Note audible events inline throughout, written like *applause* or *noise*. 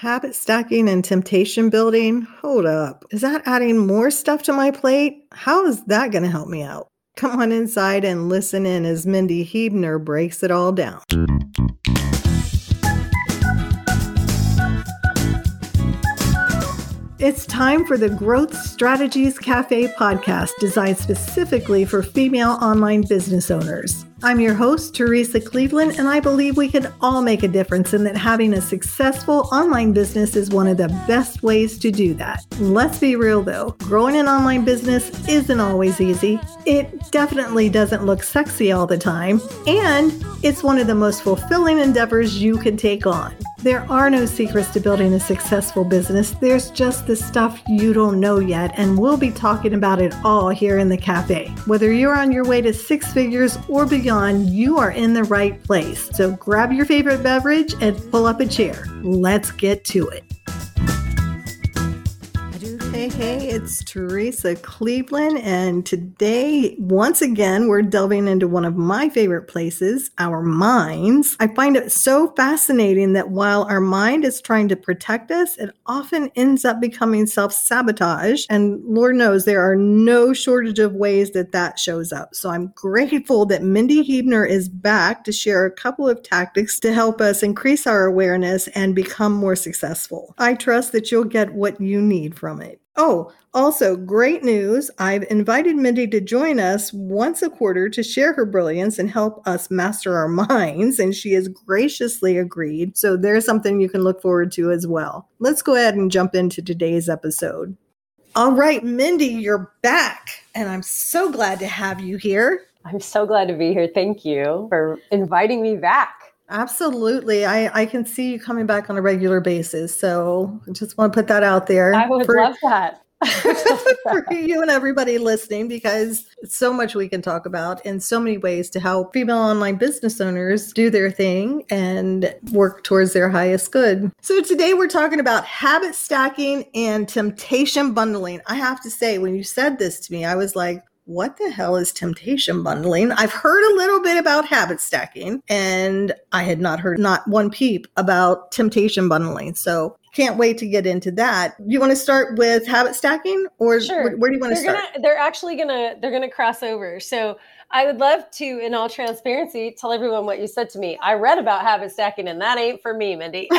Habit stacking and temptation bundling? Hold up. Is that adding more stuff to my plate? How is that going to help me out? Come on inside and listen in as Mindy Huebner breaks it all down. It's time for the Growth Strategies Cafe podcast designed specifically for female online business owners. I'm your host, Teresa Cleveland, and I believe we can all make a difference and that having a successful online business is one of the best ways to do that. Let's be real though, growing an online business isn't always easy. It definitely doesn't look sexy all the time, and it's one of the most fulfilling endeavors you can take on. There are no secrets to building a successful business. There's just the stuff you don't know yet, and we'll be talking about it all here in the cafe. Whether you're on your way to six figures or beyond, you are in the right place. So grab your favorite beverage and pull up a chair. Let's get to it. Hey, it's Teresa Cleveland, and today, once again, we're delving into one of my favorite places, our minds. I find it so fascinating that while our mind is trying to protect us, it often ends up becoming self sabotage. And Lord knows there are no shortage of ways that that shows up. So I'm grateful that Mindy Huebner is back to share a couple of tactics to help us increase our awareness and become more successful. I trust that you'll get what you need from it. Oh, also, great news. I've invited Mindy to join us once a quarter to share her brilliance and help us master our *laughs* minds, and she has graciously agreed. So there's something you can look forward to as well. Let's go ahead and jump into today's episode. All right, Mindy, you're back, and I'm so glad to have you here. I'm so glad to be here. Thank you for inviting me back. Absolutely. I, I can see you coming back on a regular basis. So I just want to put that out there. I would for, love that. *laughs* *laughs* for you and everybody listening because so much we can talk about in so many ways to help female online business owners do their thing and work towards their highest good. So today we're talking about habit stacking and temptation bundling. I have to say, when you said this to me, I was like, what the hell is temptation bundling? I've heard a little bit about habit stacking and I had not heard not one peep about temptation bundling. So can't wait to get into that. You want to start with habit stacking or sure. where, where, do you want they're to start? Gonna, they're actually going to they're going to cross over. So I would love to, in all transparency, tell everyone what you said to me. I read about habit stacking, and that ain't for me, Mindy. *laughs* yeah,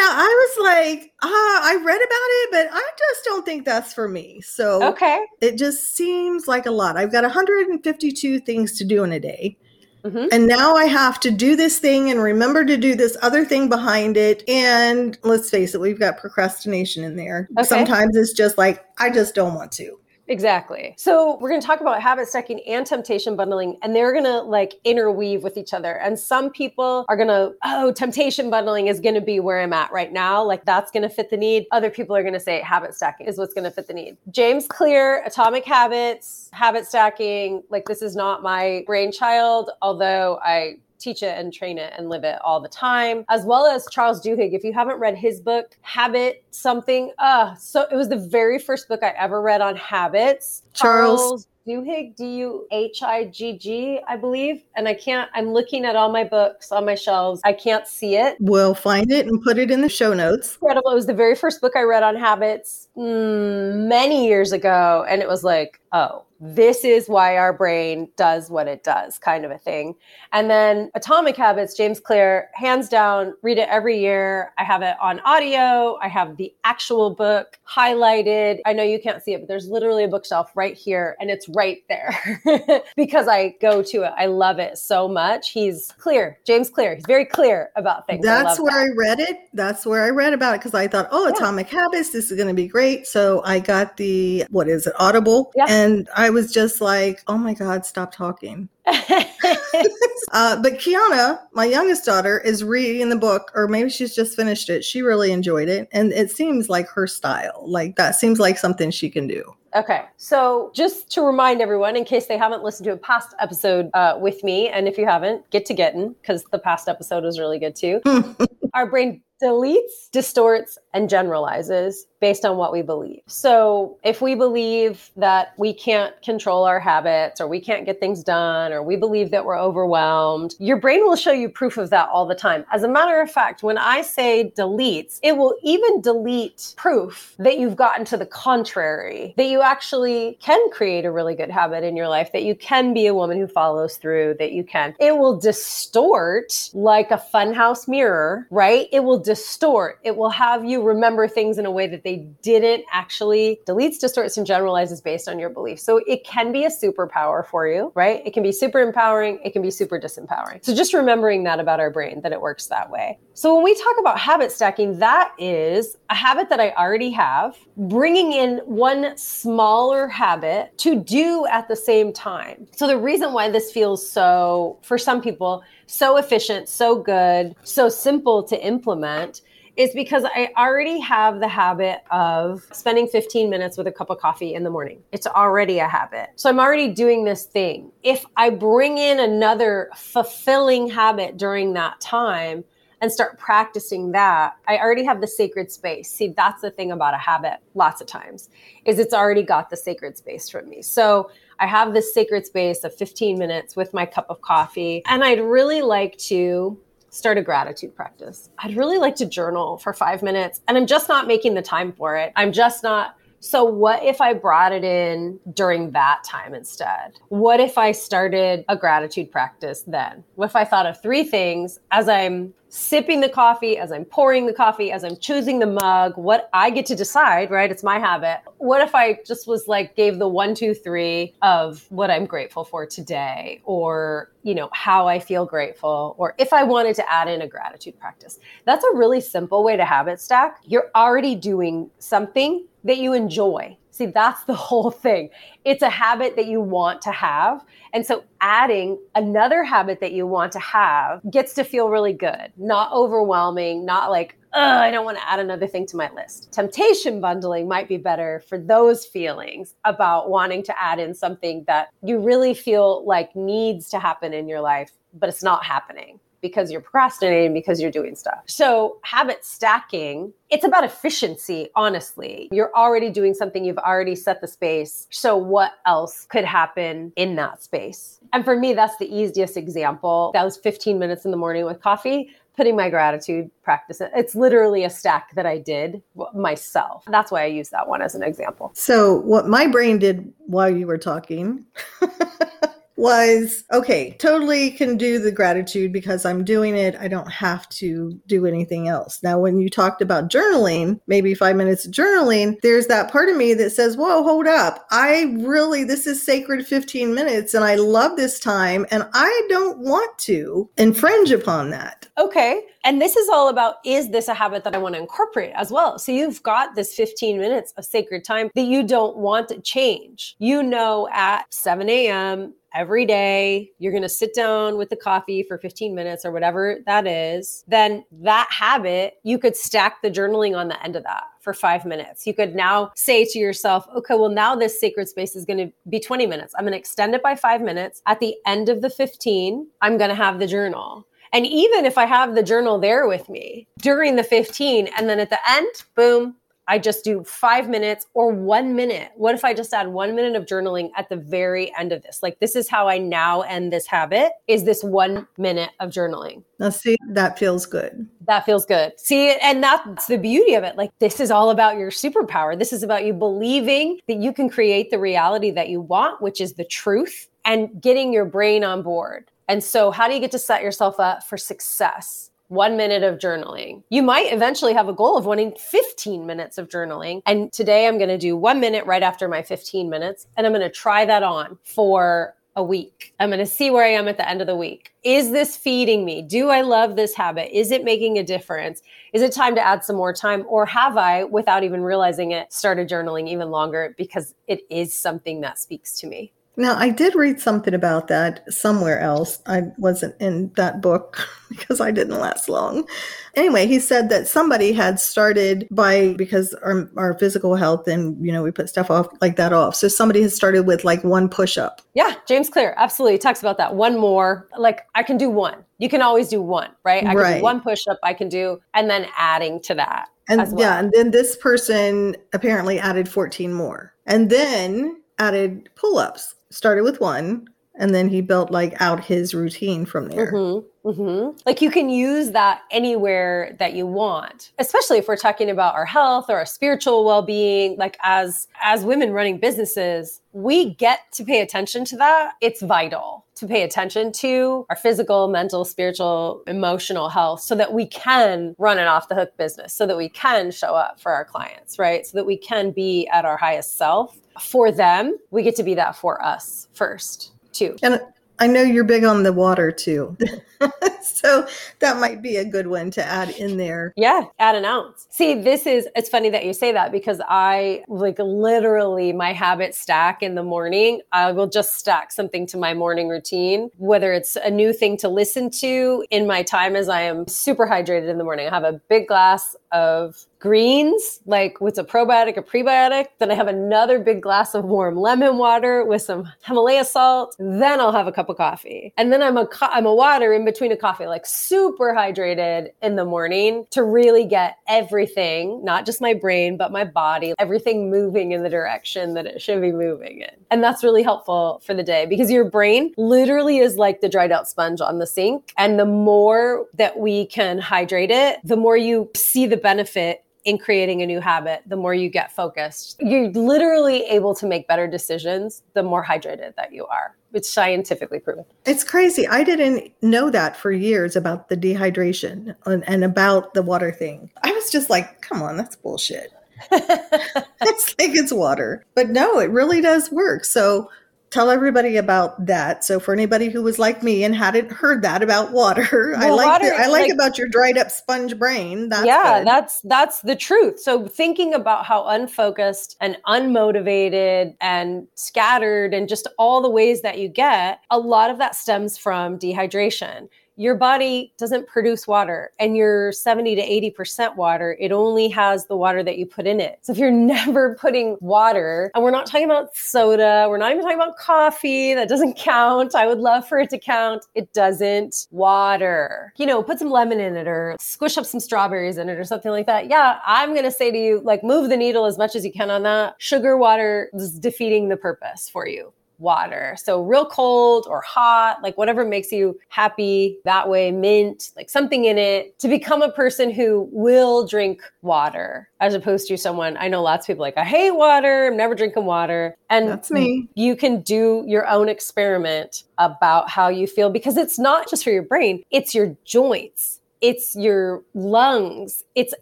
I was like, ah, I read about it, but I just don't think that's for me. So okay, it just seems like a lot. I've got 152 things to do in a day. Mm-hmm. And now I have to do this thing and remember to do this other thing behind it. And let's face it, we've got procrastination in there. Okay. Sometimes it's just like, I just don't want to. Exactly. So we're going to talk about habit stacking and temptation bundling, and they're going to like interweave with each other. And some people are going to, oh, temptation bundling is going to be where I'm at right now. Like that's going to fit the need. Other people are going to say habit stacking is what's going to fit the need. James Clear, Atomic Habits, habit stacking. Like this is not my brainchild, although I teach it and train it and live it all the time, as well as Charles Duhigg. If you haven't read his book, Habit Something, uh, so it was the very first book I ever read on habits. Charles, Charles Duhigg, D U H I G G, I believe. And I can't, I'm looking at all my books on my shelves. I can't see it. We'll find it and put it in the show notes. Incredible. It was the very first book I read on habits mm, many years ago. And it was like, oh, this is why our brain does what it does, kind of a thing. And then Atomic Habits, James Clear, hands down, read it every year. I have it on audio. I have the actual book highlighted. I know you can't see it, but there's literally a bookshelf right here and it's right there *laughs* because I go to it. I love it so much. He's clear, James Clear. He's very clear about things. That's I where that. I read it. That's where I read about it because I thought, oh, Atomic yeah. Habits, this is going to be great. So I got the, what is it, Audible. Yeah. And I I was just like, oh my God, stop talking. *laughs* uh, but Kiana, my youngest daughter, is reading the book, or maybe she's just finished it. She really enjoyed it. And it seems like her style. Like that seems like something she can do. Okay. So, just to remind everyone, in case they haven't listened to a past episode uh, with me, and if you haven't, get to getting because the past episode was really good too. *laughs* Our brain deletes, distorts, and generalizes based on what we believe. So if we believe that we can't control our habits or we can't get things done or We believe that we're overwhelmed. Your brain will show you proof of that all the time. As a matter of fact, when I say deletes, it will even delete proof that you've gotten to the contrary, that you actually can create a really good habit in your life, that you can be a woman who follows through, that you can. It will distort like a funhouse mirror, right? It will distort. It will have you remember things in a way that they didn't actually deletes, distorts, and generalizes based on your beliefs. So it can be a superpower for you, right? It can be super empowering. It can be super disempowering. So just remembering that about our brain, that it works that way. So when we talk about habit stacking, that is a habit that I already have, bringing in one smaller habit to do at the same time. So the reason why this feels so, for some people, so efficient, so good, so simple to implement is because I already have the habit of spending 15 minutes with a cup of coffee in the morning. It's already a habit. So I'm already doing this thing. If I bring in another fulfilling habit during that time, and start practicing that, I already have the sacred space. See, that's the thing about a habit lots of times is it's already got the sacred space from me. So I have this sacred space of 15 minutes with my cup of coffee and I'd really like to start a gratitude practice. I'd really like to journal for 5 minutes and I'm just not making the time for it. I'm just not so, what if I brought it in during that time instead? What if I started a gratitude practice then? What if I thought of three things as I'm sipping the coffee, as I'm pouring the coffee, as I'm choosing the mug, what I get to decide, right? It's my habit. What if I just was like, gave the one, two, three of what I'm grateful for today, or, you know, how I feel grateful, or if I wanted to add in a gratitude practice? That's a really simple way to habit stack. You're already doing something that you enjoy. See, that's the *laughs* whole thing. It's a habit that you want to have. And so adding another habit that you want to have gets to feel really good, not overwhelming, not like, oh, I don't want to add another thing to my list. Temptation bundling might be better for those feelings about wanting to add in something that you really feel like needs to happen in your life, but it's not happening because you're procrastinating because you're doing stuff. So, habit stacking, it's about efficiency, honestly. You're already doing something, you've already set the space. So, what else could happen in that space? And for me, that's the easiest example. That was 15 minutes in the morning with coffee putting my gratitude practice. It's literally a stack that I did myself. That's why I use that one as an example. So, what my brain did while you were talking *laughs* was okay, totally can do the gratitude because I'm doing it. I don't have to do anything else. Now, when you talked about journaling, maybe five minutes of journaling, there's that part of me that says, Whoa, hold up. I really, this is sacred 15 minutes and I love this time and I don't want to infringe upon that. Okay. And this is all about is this a habit that I want to incorporate as well? So you've got this 15 minutes of sacred time that you don't want to change. You know, at 7 a.m., every day, you're going to sit down with the coffee for 15 minutes or whatever that is, then that habit, you could stack the journaling on the end of that for five minutes. You could now say to yourself, okay, well, now this sacred space is going to be 20 minutes. I'm going to extend it by five minutes. At the end of the 15, I'm going to have the journal. And even if I have the journal there with me during the 15, and then at the end, boom, I just do five minutes or one minute. What if I just add one minute of journaling at the very end of this? Like, this is how I now end this habit is this one minute of journaling. Now, see, that feels good. That feels good. See, and that's the beauty of it. Like, this is all about your superpower. This is about you believing that you can create the reality that you want, which is the truth, and getting your brain on board. And so, how do you get to set yourself up for success? one minute of journaling. You might eventually have a goal of wanting 15 minutes of journaling. And today I'm going to do one minute right after my 15 minutes. And I'm going to try that on for a week. I'm going to see where I am at the end of the week. Is this feeding me? Do I love this habit? Is it making a difference? Is it time to add some more time? Or have I, without even realizing it, started journaling even longer because it is something that speaks to me? Now, I did read something about that somewhere else. I wasn't in that book *laughs* because I didn't last long. Anyway, he said that somebody had started by because our, our physical health and, you know, we put stuff off like that off. So somebody has started with like one push up. Yeah, James Clear absolutely talks about that. One more, like I can do one. You can always do one, right? I can right. do one push up, I can do, and then adding to that. And well. yeah, and then this person apparently added 14 more and then added pull ups started with one and then he built like out his routine from there. Mm-hmm. Mm-hmm. Like you can use that anywhere that you want, especially if we're talking about our health or our spiritual well-being. Like as as women running businesses, we get to pay attention to that. It's vital to pay attention to our physical, mental, spiritual, emotional health, so that we can run an off the hook business, so that we can show up for our clients, right? So that we can be at our highest self. For them, we get to be that for us first too. And I know you're big on the water too. *laughs* so that might be a good one to add in there. Yeah, add an ounce. See, this is, it's funny that you say that because I like literally my habit stack in the morning. I will just stack something to my morning routine, whether it's a new thing to listen to in my time as I am super hydrated in the morning. I have a big glass of greens, like with a probiotic, a prebiotic. Then I have another big glass of warm lemon water with some Himalaya salt. Then I'll have a cup of coffee. And then I'm a, co- I'm a water in between a coffee, like super hydrated in the morning to really get everything, not just my brain, but my body, everything moving in the direction that it should be moving in. And that's really helpful for the day because your brain literally is like the dried out sponge on the sink. And the more that we can hydrate it, the more you see the benefit in creating a new habit, the more you get focused. You're literally able to make better decisions the more hydrated that you are. It's scientifically proven. It's crazy. I didn't know that for years about the dehydration and, and about the water thing. I was just like, come on, that's bullshit. *laughs* *laughs* it's like it's water. But no, it really does work. So tell everybody about that. So for anybody who was like me and hadn't heard that about water, *laughs* well, I like water, the, I like, like, about your dried up sponge brain. That's yeah, good. that's that's the truth. So thinking about how unfocused and unmotivated and scattered and just all the ways that you get, a lot of that stems from dehydration your body doesn't produce water and you're 70 to 80% water. It only has the water that you put in it. So if you're *laughs* never putting water, and we're not talking about soda, we're not even talking about coffee, that doesn't count. I would love for it to count. It doesn't. Water. You know, put some lemon in it or squish up some strawberries in it or something like that. Yeah, I'm going to say to you, like, move the needle as much as you can on that. Sugar water is defeating the purpose for you water. So real cold or hot, like whatever makes you happy that way, mint, like something in it to become a person who will drink water as opposed to someone I know lots of people like I hate water, I'm never drinking water. And that's me. You can do your own experiment about how you feel because it's not just for your brain, it's your joints it's your lungs, it's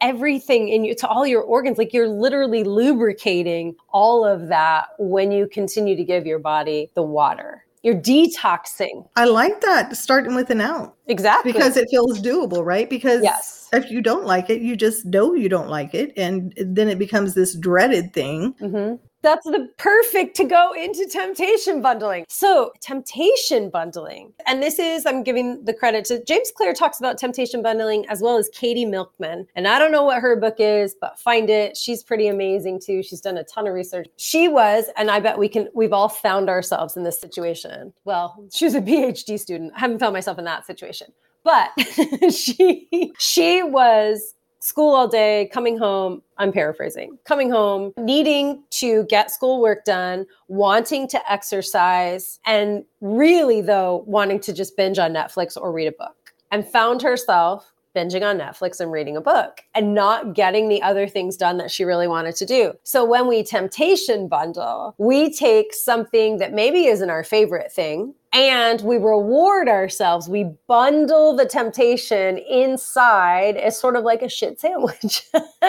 everything in you, to all your organs. Like you're literally lubricating all of that when you continue to give your body the water. You're detoxing. I like that, starting with an out. Exactly. Because it feels doable, right? Because yes. If you don't like it, you just know you don't like it. And then it becomes this dreaded thing. Mm-hmm. That's the perfect to go into temptation bundling. So, temptation bundling, and this is, I'm giving the credit to James Clear talks about temptation bundling as well as Katie Milkman. And I don't know what her book is, but find it. She's pretty amazing too. She's done a ton of research. She was, and I bet we can, we've all found ourselves in this situation. Well, she was a PhD student. I haven't found myself in that situation but *laughs* she she was school all day, coming home, I'm paraphrasing, coming home, needing to get schoolwork done, wanting to exercise, and really, though, wanting to just binge on Netflix or read a book, and found herself binging on Netflix and reading a book and not getting the other things done that she really wanted to do. So when we temptation bundle, we take something that maybe isn't our favorite thing and we reward ourselves. We bundle the temptation inside as sort of like a shit sandwich.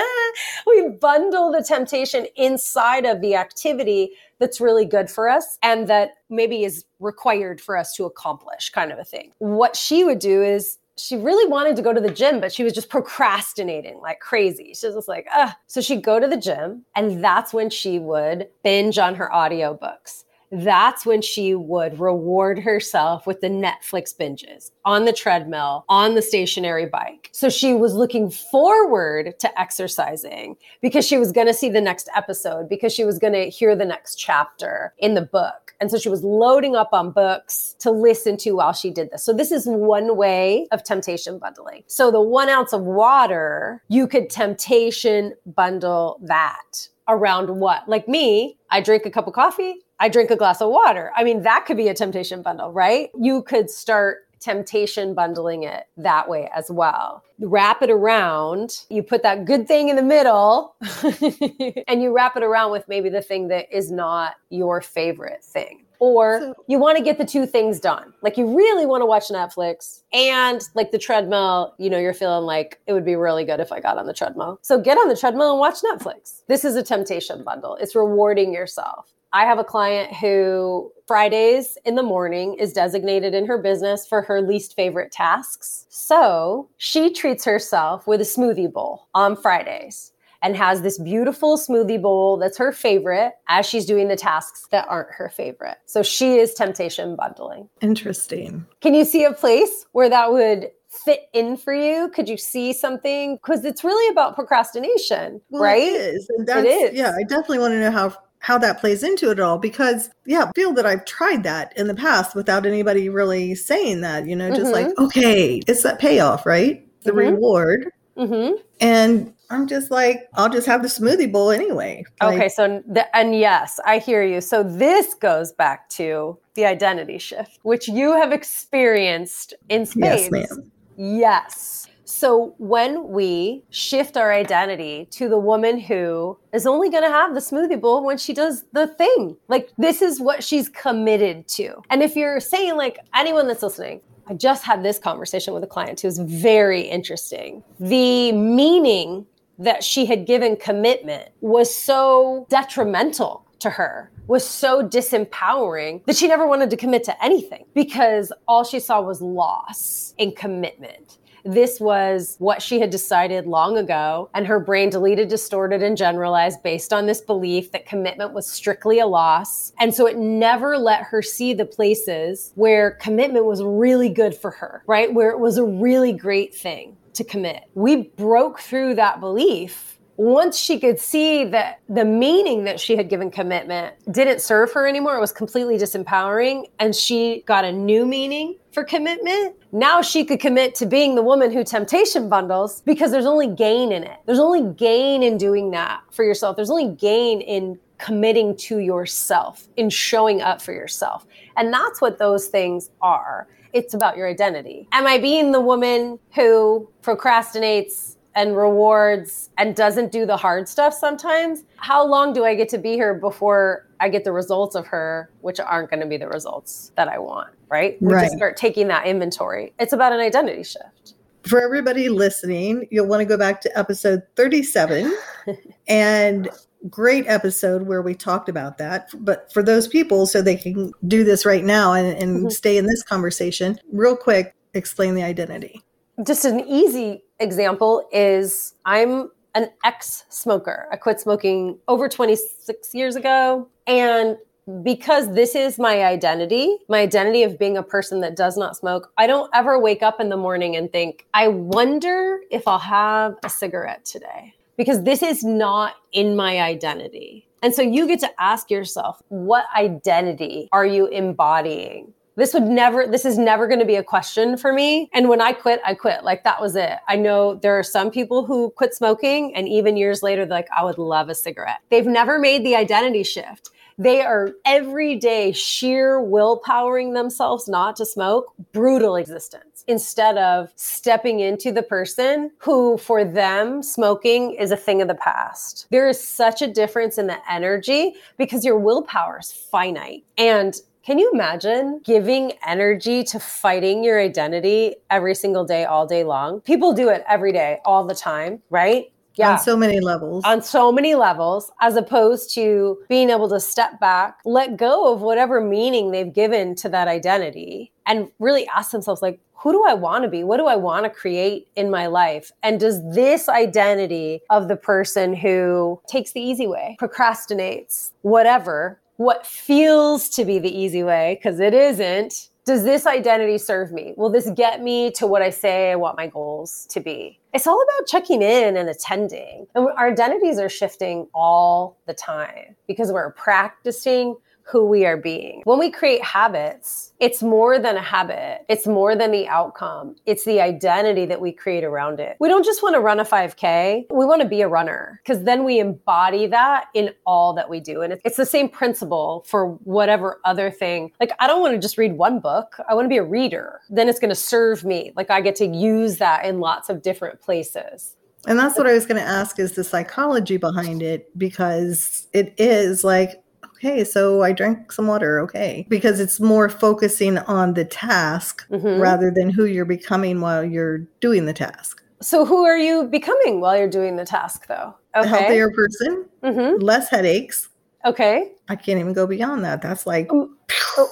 *laughs* we bundle the temptation inside of the activity that's really good for us and that maybe is required for us to accomplish, kind of a thing. What she would do is she really wanted to go to the gym, but she was just procrastinating like crazy. She was just like, ah. So she'd go to the gym, and that's when she would binge on her audiobooks that's when she would reward herself with the Netflix binges on the treadmill, on the stationary bike. So she was looking forward to exercising because she was going to see the next episode, because she was going to hear the next chapter in the book. And so she was loading up on books to listen to while she did this. So this is one way of temptation bundling. So the one ounce of water, you could temptation bundle that around what? Like me, I drink a cup of coffee. I drink a glass of water. I mean, that could be a temptation bundle, right? You could start temptation bundling it that way as well. Wrap it around, you put that good thing in the middle, *laughs* and you wrap it around with maybe the thing that is not your favorite thing. Or you want to get the two things done. Like you really want to watch Netflix and like the treadmill, you know, you're feeling like it would be really good if I got on the treadmill. So get on the treadmill and watch Netflix. This is a temptation bundle. It's rewarding yourself. I have a client who Fridays in the morning is designated in her business for her least favorite tasks. So she treats herself with a smoothie bowl on Fridays and has this beautiful smoothie bowl that's her favorite as she's doing the tasks that aren't her favorite. So she is temptation bundling. Interesting. Can you see a place where that would fit in for you? Could you see something? Because it's really about procrastination, well, right? It is. it is. Yeah, I definitely want to know how how that plays into it all because yeah I feel that i've tried that in the past without anybody really saying that you know just mm-hmm. like okay it's that payoff right? The mm-hmm. reward. Mm-hmm. and i'm just like i'll just have the smoothie bowl anyway. Like, okay so the, and yes i hear you. So this goes back to the identity shift which you have experienced in space yes ma'am. Yes so when we shift our identity to the woman who is only going to have the smoothie bowl when she does the thing, like this is what she's committed to. And if you're saying, like anyone that's listening, I just had this conversation with a client who was very interesting. The meaning that she had given commitment was so detrimental to her was so disempowering that she never wanted to commit to anything because all she saw was loss in commitment. This was what she had decided long ago, and her brain deleted, distorted, and generalized based on this belief that commitment was strictly a loss. And so it never let her see the places where commitment was really good for her, right? Where it was a really great thing to commit. We broke through that belief once she could see that the meaning that she had given commitment didn't serve her anymore, it was completely disempowering, and she got a new meaning for commitment. Now she could commit to being the woman who temptation bundles because there's only gain in it. There's only gain in doing that for yourself. There's only gain in committing to yourself, in showing up for yourself. And that's what those things are. It's about your identity. Am I being the woman who procrastinates and rewards and doesn't do the hard stuff sometimes, how long do I get to be here before I get the results of her, which aren't going to be the results that I want, right? We right. start taking that inventory. It's about an identity shift. For everybody listening, you'll want to go back to episode 37 *laughs* and great episode where we talked about that. But for those people, so they can do this right now and, and mm-hmm. stay in this conversation, real quick, explain the identity. Just an easy example is I'm an ex smoker. I quit smoking over 26 years ago. And because this is my identity, my identity of being a person that does not smoke, I don't ever wake up in the morning and think, I wonder if I'll have a cigarette today. Because this is not in my identity. And so you get to ask yourself, what identity are you embodying? This would never this is never going to be a question for me. And when i quit i quit. Like that was it. I know there are some people who quit smoking and even years later like i would love a cigarette. They've never made the identity shift. They are every day sheer willpowering themselves not to smoke brutal existence. Instead of stepping into the person who for them smoking is a thing of the past. There is such a difference in the energy because your willpower is finite. And can you imagine giving energy to fighting your identity every single day, all day long? People do it every day, all the time, right? Yeah. On so many levels. On so many levels, as opposed to being able to step back, let go of whatever meaning they've given to that identity and really ask themselves, like, who do I want to be? What do I want to create in my life? And does this identity of the person who takes the easy way, procrastinates, whatever, what feels to be the easy way, because it isn't, does this identity serve me? Will this get me to what I say I want my goals to be? It's all about checking in and attending. And our identities are shifting all the time because we're practicing who we are being. When we create habits, it's more than a habit. It's more than the outcome. It's the identity that we create around it. We don't just want to run a 5K. We want to be a runner because then we embody that in all that we do. And it's the same principle for whatever other thing. Like, I don't want to just read one book. I want to be a reader. Then it's going to serve me. Like, I get to use that in lots of different places. And that's what I was going to ask is the psychology behind it because it is like okay, so I drank some water, okay. Because it's more focusing on the task mm-hmm. rather than who you're becoming while you're doing the task. So, who are you becoming while you're doing the task, though? Okay. A healthier person, mm-hmm. less headaches. Okay. I can't even go beyond that. That's like um,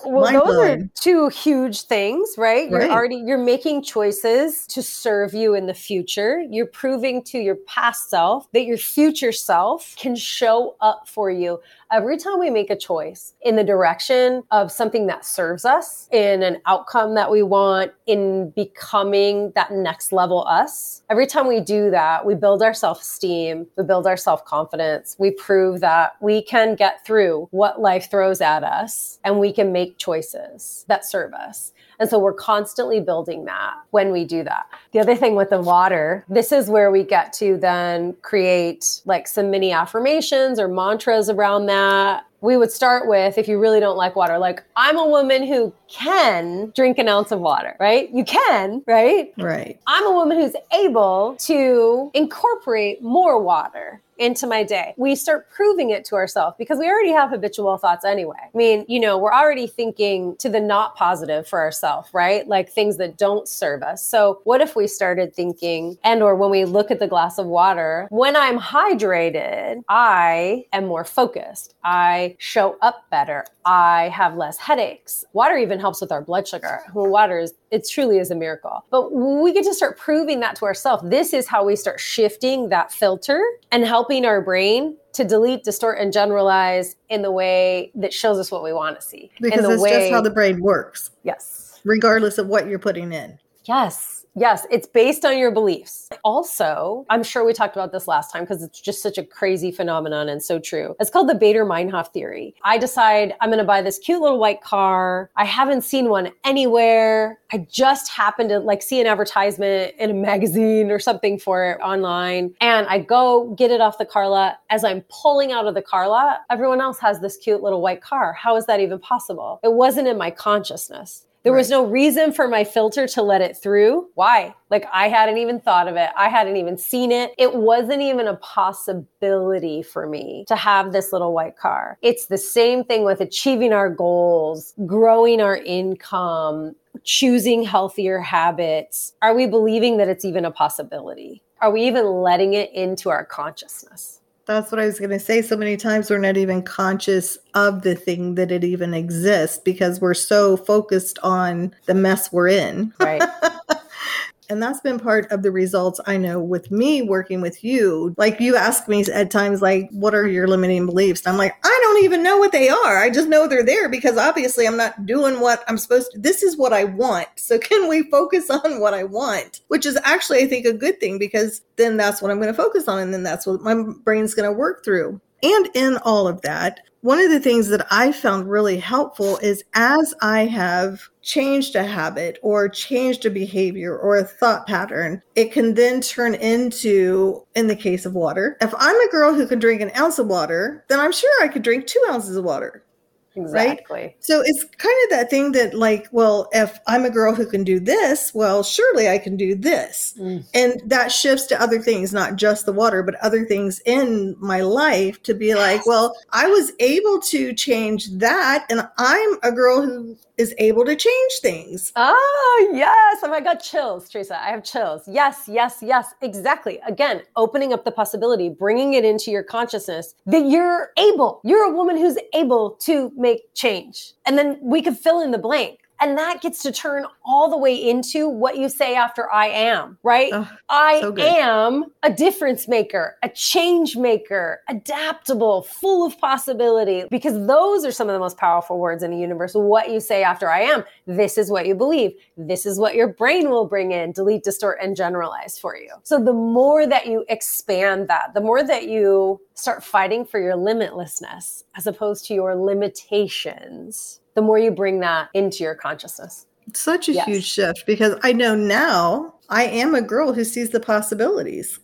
well, those are two huge things, right? You're right. already you're making choices to serve you in the future. You're proving to your past self that your future self can show up for you every time we make a choice in the direction of something that serves us, in an outcome that we want, in becoming that next level us. Every time we do that, we build our self-esteem, we build our self-confidence. We prove that we can get through what life throws at us and we can make choices that serve us. And so we're constantly building that when we do that. The other thing with the water, this is where we get to then create like some mini affirmations or mantras around that. We would start with if you really don't like water like i'm a woman who can drink an ounce of water right? You can right? Right. I'm a woman who's able to incorporate more water into my day. We start proving it to ourselves because we already have habitual thoughts anyway. I mean, you know, we're already thinking to the not positive for ourselves, right? Like things that don't serve us. So what if we started thinking and or when we look at the glass of water, when I'm hydrated, I am more focused. I show up better. I have less headaches. Water even helps with our blood sugar. Water is it truly is a miracle. But we get to start proving that to ourselves. This is how we start shifting that filter and helping our brain to delete, distort, and generalize in the way that shows us what we want to see. Because that's way, just how the brain works. Yes. Regardless of what you're putting in. Yes. Yes, it's based on your beliefs. Also, I'm sure we talked about this last time because it's just such a crazy phenomenon and so true. It's called the Baader Meinhof theory. I decide I'm going to buy this cute little white car. I haven't seen one anywhere. I just happened to like see an advertisement in a magazine or something for it online. And I go get it off the car lot. As I'm pulling out of the car lot, everyone else has this cute little white car. How is that even possible? It wasn't in my consciousness. There right. was no reason for my filter to let it through. Why? Like I hadn't even thought of it. I hadn't even seen it. It wasn't even a possibility for me to have this little white car. It's the same thing with achieving our goals, growing our income, choosing healthier habits. Are we believing that it's even a possibility? Are we even letting it into our consciousness? That's what I was going to say. So many times we're not even conscious of the thing that it even exists because we're so focused on the mess we're in. Right. *laughs* And that's been part of the results I know with me working with you. Like you ask me at times, like, what are your limiting beliefs? And I'm like, I don't even know what they are. I just know they're there because obviously I'm not doing what I'm supposed to. This is what I want. So *laughs* can we focus on what I want? Which is actually, I think, a good thing because then that's what I'm going to focus on. And then that's what my brain's going to work through. And in all of that, one of the things that I found really helpful is as I have changed a habit or changed a behavior or a thought pattern, it can then turn into, in the case of water, if I'm a girl who can drink an ounce of water, then I'm sure I could drink two ounces of water. Exactly. Right? So it's kind of that thing that, like, well, if I'm a girl who can do this, well, surely I can do this. Mm. And that shifts to other things, not just the water, but other things in my life to be like, well, I was able to change that. And I'm a girl who is able to change things. Oh, yes. Oh my God, chills, Teresa. I have chills. Yes, yes, yes, exactly. Again, opening up the possibility, bringing it into your consciousness that you're able, you're a woman who's able to make change. And then we could fill in the blank. And that gets to turn all the way into what you say after I am, right? Oh, I so am a difference maker, a change maker, adaptable, full of possibility, because those are some of the most powerful words in the universe. What you say after I am, this is what you believe. This is what your brain will bring in, delete, distort, and generalize for you. So the more that you expand that, the more that you start fighting for your limitlessness as opposed to your limitations, the more you bring that into your consciousness. Such a yes. huge shift because I know now I am a girl who sees the possibilities.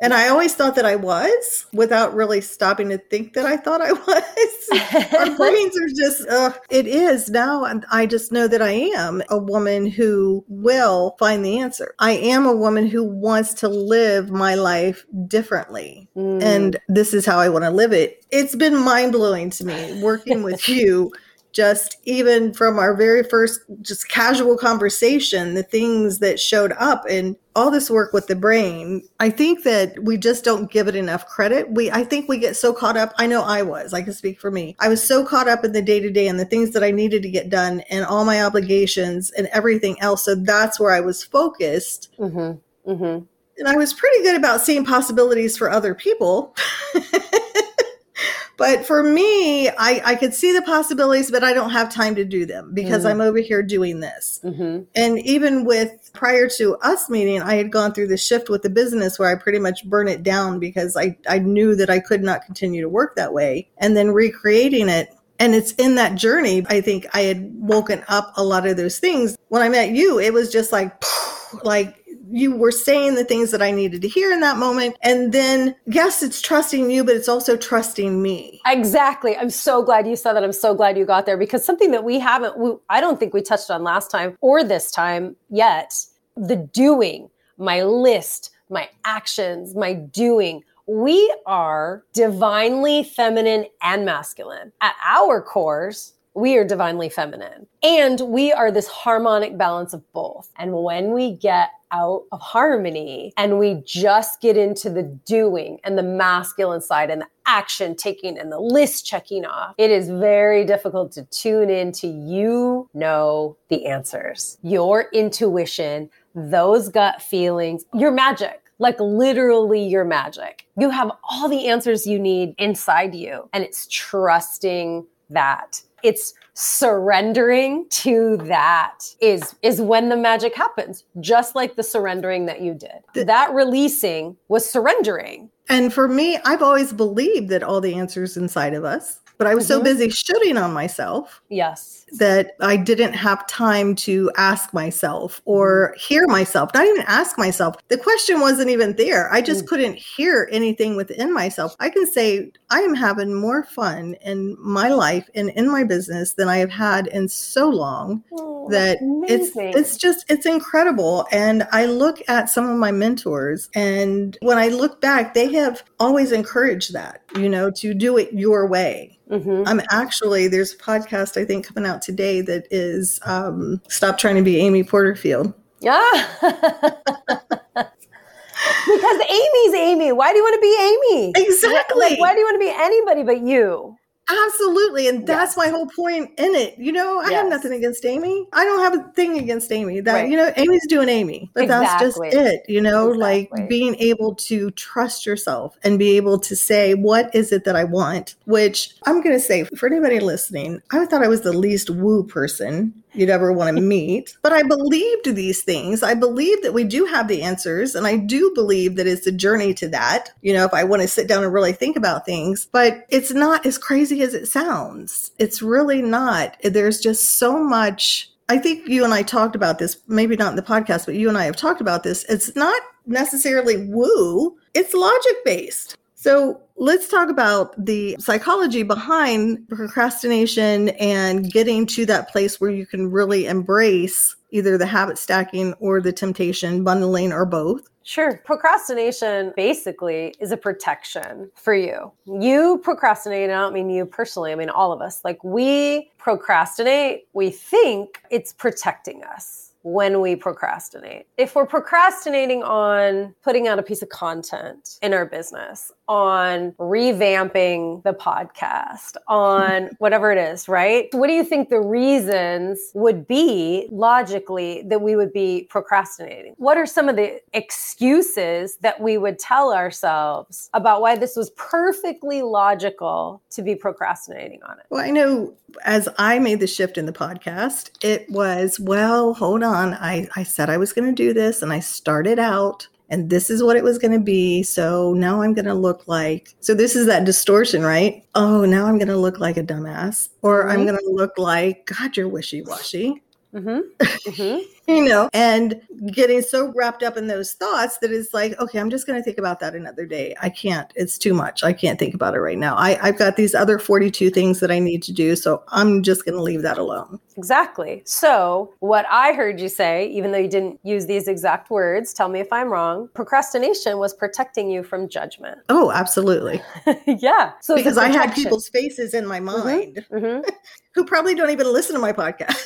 And I always thought that I was without really stopping to think that I thought I *laughs* was. Our *laughs* brains are just, uh, it is now. I just know that I am a woman who will find the answer. I am a woman who wants to live my life differently. Mm. And this is how I want to live it. It's been mind blowing to me working with *laughs* you just even from our very first just casual conversation the things that showed up and all this work with the brain i think that we just don't give it enough credit we i think we get so caught up i know i was i can speak for me i was so caught up in the day to day and the things that i needed to get done and all my obligations and everything else so that's where i was focused mm-hmm. Mm-hmm. and i was pretty good about seeing possibilities for other people *laughs* But for me, I, I could see the possibilities, but I don't have time to do them because mm-hmm. I'm over here doing this. Mm-hmm. And even with prior to us meeting, I had gone through the shift with the business where I pretty much burn it down because I, I knew that I could not continue to work that way. And then recreating it and it's in that journey, I think I had woken up a lot of those things. When I met you, it was just like, like you were saying the things that I needed to hear in that moment. And then, yes, it's trusting you, but it's also trusting me. Exactly. I'm so glad you said that. I'm so glad you got there because something that we haven't, we, I don't think we touched on last time or this time yet the doing, my list, my actions, my doing. We are divinely feminine and masculine. At our cores, we are divinely feminine and we are this harmonic balance of both. And when we get out of harmony and we just get into the doing and the masculine side and the action taking and the list checking off, it is very difficult to tune into you know the answers, your intuition, those gut feelings, your magic like literally your magic. You have all the answers you need inside you, and it's trusting that it's surrendering to that is is when the magic happens just like the surrendering that you did. That releasing was surrendering. And for me i've always believed that all the answers inside of us but I was mm-hmm. so busy shooting on myself. Yes. That I didn't have time to ask myself or mm-hmm. hear myself, not even ask myself. The question wasn't even there. I just mm-hmm. couldn't hear anything within myself. I can say I am having more fun in my life and in my business than I have had in so long oh, that it's it's just it's incredible. And I look at some of my mentors and when I look back, they have always encouraged that, you know, to do it your way Mm-hmm. I'm actually there's a podcast I think coming out today that is um, stop trying to be Amy Porterfield. Yeah. *laughs* because Amy's Amy. Why do you want to be Amy? Exactly. Like, why do you want to be anybody but you? Absolutely. And that's my whole point in it. You know, I yes. have nothing against Amy. I don't have a thing against Amy. That, right. you know, Amy's doing Amy, but exactly. that's just it. You know, exactly. like being able to trust yourself and be able to say, what is it that I want? Which I'm going to say for anybody listening, I thought I was the least woo person you'd ever want to *laughs* meet. But I believed these things. I believe that we do have the answers. And I do believe that it's a journey to that, you know, if I want to sit down and really think about things. But it's not as crazy as it sounds. It's really not. There's just so much. I think you and I talked about this, maybe not in the podcast, but you and I have talked about this. It's not necessarily woo, it's logic based. So let's talk about the psychology behind procrastination and getting to that place where you can really embrace either the habit stacking or the temptation bundling or both. Sure. Procrastination basically is a protection for you. You procrastinate, I don't mean you personally, I mean all of us. Like we procrastinate, we think it's protecting us when we procrastinate. If we're procrastinating on putting out a piece of content in our business, on revamping the podcast, on *laughs* whatever it is, right? What do you think the reasons would be logically that we would be procrastinating? What are some of the excuses that we would tell ourselves about why this was perfectly logical to be procrastinating on it? Well, I know as I made the shift in the podcast, it was, well, hold on. I, I said I was going to do this and I started out and this is what it was going to be. So now I'm going to look like, so this is that distortion, right? Oh, now I'm going to look like a dumbass, or mm-hmm. I'm going to look like, God, you're wishy washy. Mm-hmm. Mm-hmm. *laughs* you know, and getting so wrapped up in those thoughts that it's like, okay, I'm just going to think about that another day. I can't, it's too much. I can't think about it right now. I, I've got these other 42 things that I need to do. So I'm just going to leave that alone. Exactly. So, what I heard you say, even though you didn't use these exact words, tell me if I'm wrong, procrastination was protecting you from judgment. Oh, absolutely. *laughs* yeah. So, because I had people's faces in my mm-hmm. mind mm-hmm. *laughs* who probably don't even listen to my podcast.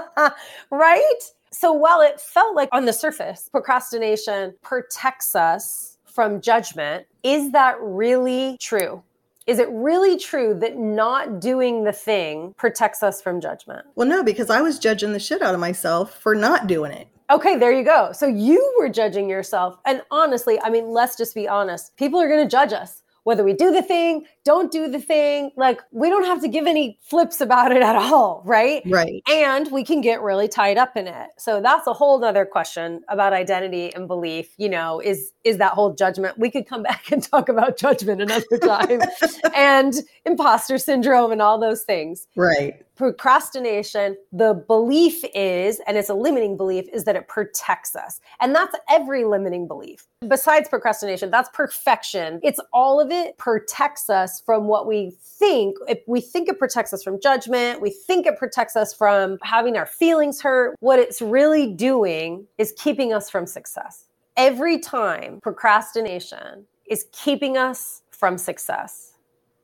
*laughs* right? So while it felt like on the surface, procrastination protects us from judgment, is that really true? Is it really true that not doing the thing protects us from judgment? Well, no, because I was judging the shit out of myself for not doing it. Okay, there you go. So you were judging yourself. And honestly, I mean, let's just be honest. People are going to judge us whether we do the thing, don't do the thing. Like we don't have to give any flips about it at all, right? Right. And we can get really tied up in it. So that's a whole other question about identity and belief. You know, is is that whole judgment? We could come *laughs* back and talk about judgment another time *laughs* and imposter syndrome and all those things. Right procrastination, the belief is, and it's a limiting belief, is that it protects us. And that's every limiting belief. Besides procrastination, that's perfection. It's all of it protects us from what we think. If we think it protects us from judgment, we think it protects us from having our feelings hurt. What it's really doing is keeping us from success. Every time procrastination is keeping us from success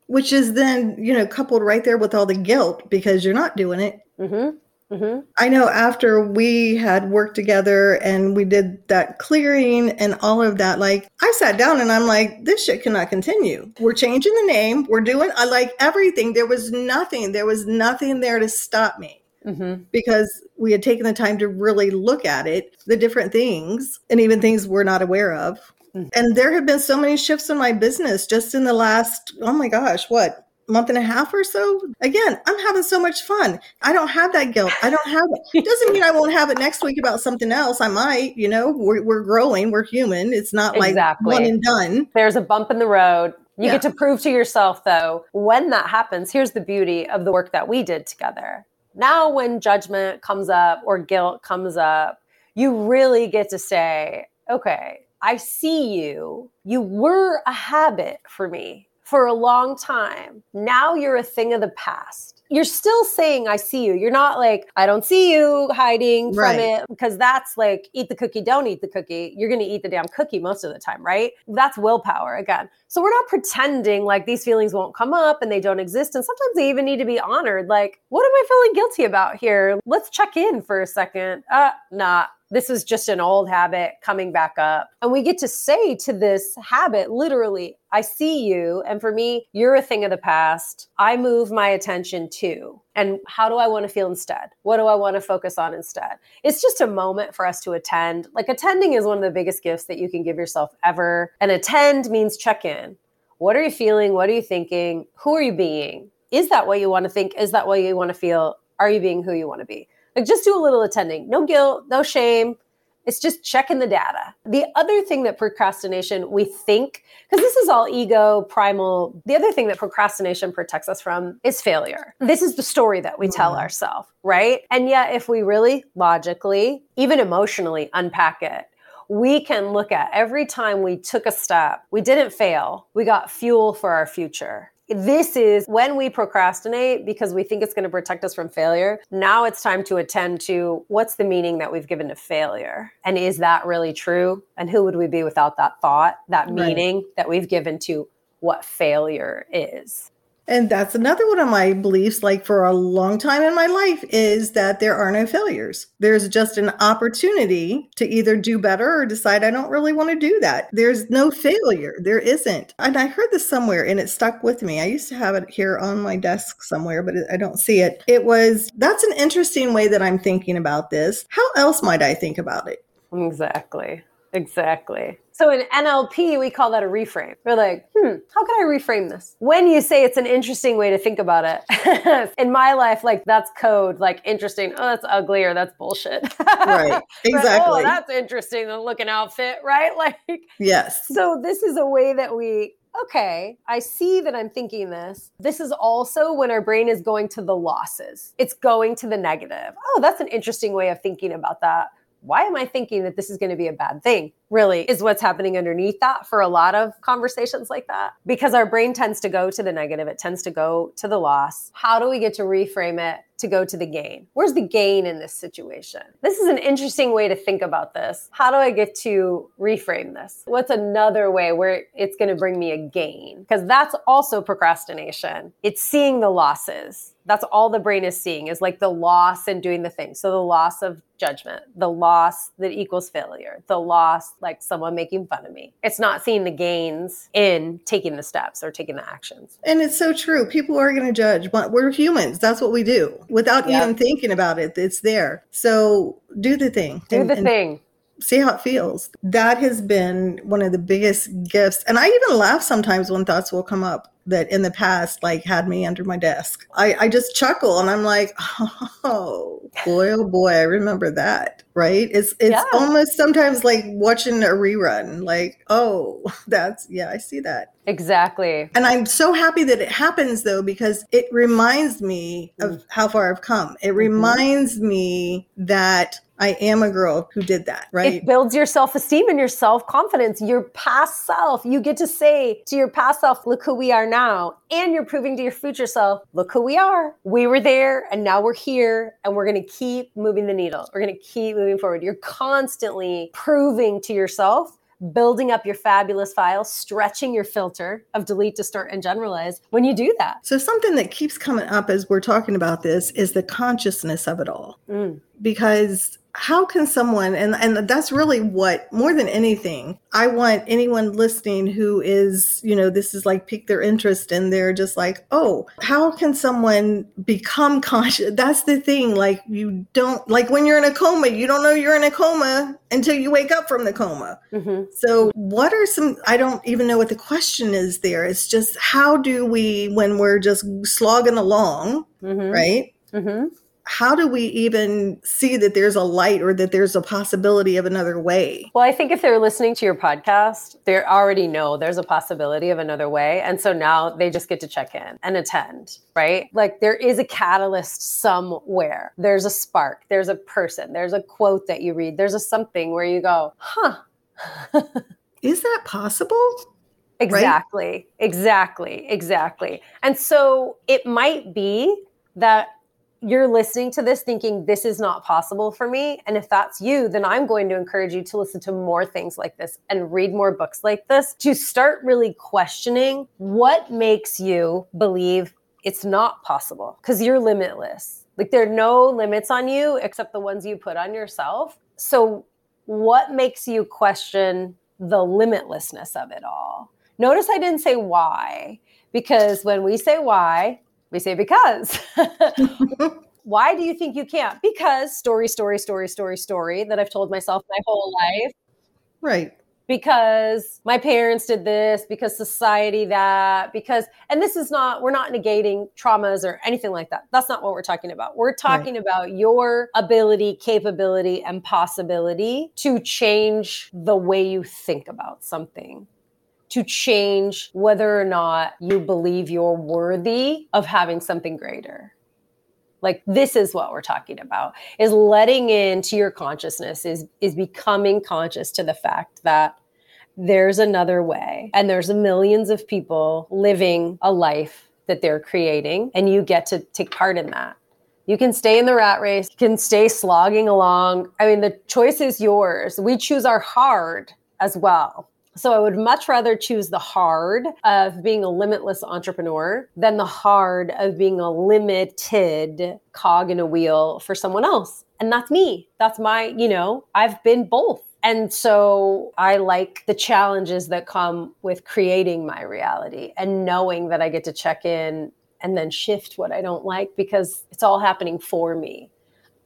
which is then you know coupled right there with all the guilt because you're not doing it mm-hmm. Mm-hmm. i know after we had worked together and we did that clearing and all of that like i sat down and i'm like this shit cannot continue we're changing the name we're doing i like everything there was nothing there was nothing there to stop me mm-hmm. because we had taken the time to really look at it the different things and even things we're not aware of. Mm-hmm. And there have been so many shifts in my business just in the last, oh my gosh, what, month and a half or so. Again, I'm having so much fun. I don't have that guilt. I don't have it. it *laughs* doesn't mean I won't have it next week about something else. I might, you know, we're, we're growing, we're human. It's not exactly. like one and done. There's a bump in the road. You yeah. get to prove to yourself, though, when that happens, here's the beauty of the work that we did together. Now, when judgment comes up or guilt comes up, you really get to say, okay, I see you. You were a habit for me for a long time. Now you're a thing of the past. You're still saying, I see you. You're not like, I don't see you hiding from right. it because that's like, eat the cookie, don't eat the cookie. You're going to eat the damn cookie most of the time, right? That's willpower again. So we're not pretending like these feelings won't come up and they don't exist. And sometimes they even need to be honored. Like, what am I feeling guilty about here? Let's check in for a second. Uh, nah, this is just an old habit coming back up. And we get to say to this habit, literally, I see you. And for me, you're a thing of the past. I move my attention to. And how do I want to feel instead? What do I want to focus on instead? It's just a moment for us to attend. Like attending is one of the biggest gifts that you can give yourself ever. And attend means check in. What are you feeling? What are you thinking? Who are you being? Is that what you want to think? Is that what you want to feel? Are you being who you want to be? Like just do a little attending. No guilt, no shame. It's just checking the data. The other thing that procrastination, we think, because this is all ego, primal, the other thing that procrastination protects us from is failure. This is the story that we tell mm-hmm. ourselves, right? And yet, if we really logically, even emotionally unpack it, we can look at every time we took a step, we didn't fail, we got fuel for our future. This is when we procrastinate because we think it's going to protect us from failure. Now it's time to attend to what's the meaning that we've given to failure? And is that really true? And who would we be without that thought, that meaning right. that we've given to what failure is? And that's another one of my beliefs, like for a long time in my life, is that there are no failures. There's just an opportunity to either do better or decide I don't really want to do that. There's no failure. There isn't. And I heard this somewhere and it stuck with me. I used to have it here on my desk somewhere, but I don't see it. It was that's an interesting way that I'm thinking about this. How else might I think about it? Exactly. Exactly. So in NLP, we call that a reframe. We're like, hmm, how can I reframe this? When you say it's an interesting way to think about it, *laughs* in my life, like that's code, like interesting. Oh, that's ugly or that's bullshit. *laughs* Right. Exactly. oh, that's interesting. The looking outfit, right? *laughs* Like, yes. So this is a way that we okay, I see that I'm thinking this. This is also when our brain is going to the losses, it's going to the negative. Oh, that's an interesting way of thinking about that. Why am I thinking that this is going to be a bad thing? Really, is what's happening underneath that for a lot of conversations like that. Because our brain tends to go to the negative, it tends to go to the loss. How do we get to reframe it to go to the gain? Where's the gain in this situation? This is an interesting way to think about this. How do I get to reframe this? What's another way where it's going to bring me a gain? Because that's also procrastination. It's seeing the losses. That's all the brain is seeing is like the loss and doing the thing. So the loss of judgment, the loss that equals failure, the loss like someone making fun of me. It's not seeing the gains in taking the steps or taking the actions. And it's so true. People are going to judge, but we're humans. That's what we do without even thinking about it. It's there. So do the thing. Do and, the thing. See how it feels. That has been one of the biggest gifts. And I even laugh sometimes when thoughts will come up that in the past like had me under my desk. I, I just chuckle and I'm like, *laughs* oh boy, oh boy, I remember that. Right? It's it's yeah. almost sometimes like watching a rerun. Like, oh, *laughs* that's yeah, I see that. Exactly. And I'm so happy that it happens though, because it reminds me of mm. how far I've come. It mm-hmm. reminds me that I am a girl who did that, right? It builds your self esteem and your self confidence, your past self. You get to say to your past self, look who we are now. And you're proving to your future self, look who we are. We were there and now we're here and we're going to keep moving the needle. We're going to keep moving forward. You're constantly proving to yourself building up your fabulous file, stretching your filter of delete, distort, and generalize when you do that. So, something that keeps coming up as we're talking about this is the consciousness of it all. Mm. Because how can someone and and that's really what more than anything i want anyone listening who is you know this is like pique their interest and they're just like oh how can someone become *laughs* conscious? That's the thing like you don't like when you're in a coma you don't know you're in a coma until you wake up from the coma. Mm-hmm. so what are some i don't even know what the question is there. It's just how do we when we're just slogging along mm-hmm. right? Mm-hmm how do we even see that there's a light or that there's a possibility of another way? Well, I think if they're listening to your podcast, they already know there's a possibility of another way. And so now they just get to check in and attend, right? Like there is a catalyst somewhere. There's a spark, there's a person, there's a quote that you read, there's a something where you go, huh. *laughs* is that possible? Exactly, right? exactly, exactly. And so it might be that you're listening to this thinking this is not possible for me. And if that's you, then I'm going to encourage you to listen to more things like this and read more books like this to start really questioning what makes you believe it's not possible because you're limitless. Like there are no limits on you except the ones you put on yourself. So, what makes you question the limitlessness of it all? Notice I didn't say why, because when we say why, we say because. *laughs* Why do you think you can't? Because story, story, story, story, story that I've told myself my whole life. Right. Because my parents did this, because society that, because, and this is not, we're not negating traumas or anything like that. That's not what we're talking about. We're talking right. about your ability, capability, and possibility to change the way you think about something to change whether or not you believe you're worthy of having something greater. Like this is what we're talking about is letting into your consciousness is is becoming conscious to the fact that there's another way and there's millions of people living a life that they're creating and you get to take part in that. You can stay in the rat race you can stay slogging along. I mean the choice is yours. We choose our hard as well so I would much rather choose the hard of being a limitless entrepreneur than the hard of being a limited cog in a wheel for someone else. And that's me. That's my, you know, I've been both. And so I like the challenges that come with creating my reality and knowing that I get to check in and then shift what I don't like because it's all happening for me.